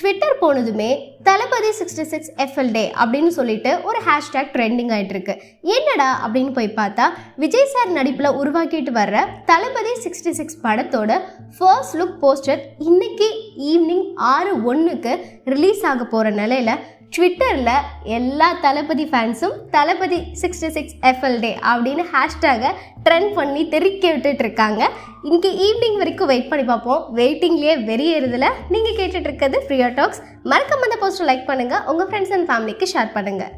Twitter போனதுமே Thalapathy sixty six FL day அப்படின்னு சொல்லிட்டு ஒரு ஹேஷ்டேக் ட்ரெண்டிங் ஆயிட்டு இருக்கு என்னடா அப்படின்னு போய் பார்த்தா விஜய் சார் நடிப்பில் உருவாக்கிட்டு வர்ற தளபதி சிக்ஸ்டி சிக்ஸ் படத்தோட ஃபர்ஸ்ட் லுக் போஸ்டர் இன்னைக்கு ஈவினிங் ஆறு ஒன்றுக்கு ரிலீஸ் ஆக போகிற நிலையில் ட்விட்டரில் எல்லா Thalapathy ஃபேன்ஸும் Thalapathy sixty six FL day அப்படின்னு ஹேஷ்டேகை ட்ரெண்ட் பண்ணி தெறிக்க விட்டுட்டு இருக்காங்க ஈவினிங் வரைக்கும் வெயிட் பண்ணி பார்ப்போம். வெயிட்டிங்லேயே வெறியேறதுல. நீங்கள் கேட்டுட்ருக்கிறது ஃப்ரீயா டாக்ஸ் மறக்காம அந்த போஸ்ட்டை லைக் பண்ணுங்கள் உங்கள் ஃப்ரெண்ட்ஸ் அண்ட் ஃபேமிலிக்கு ஷேர் பண்ணுங்கள்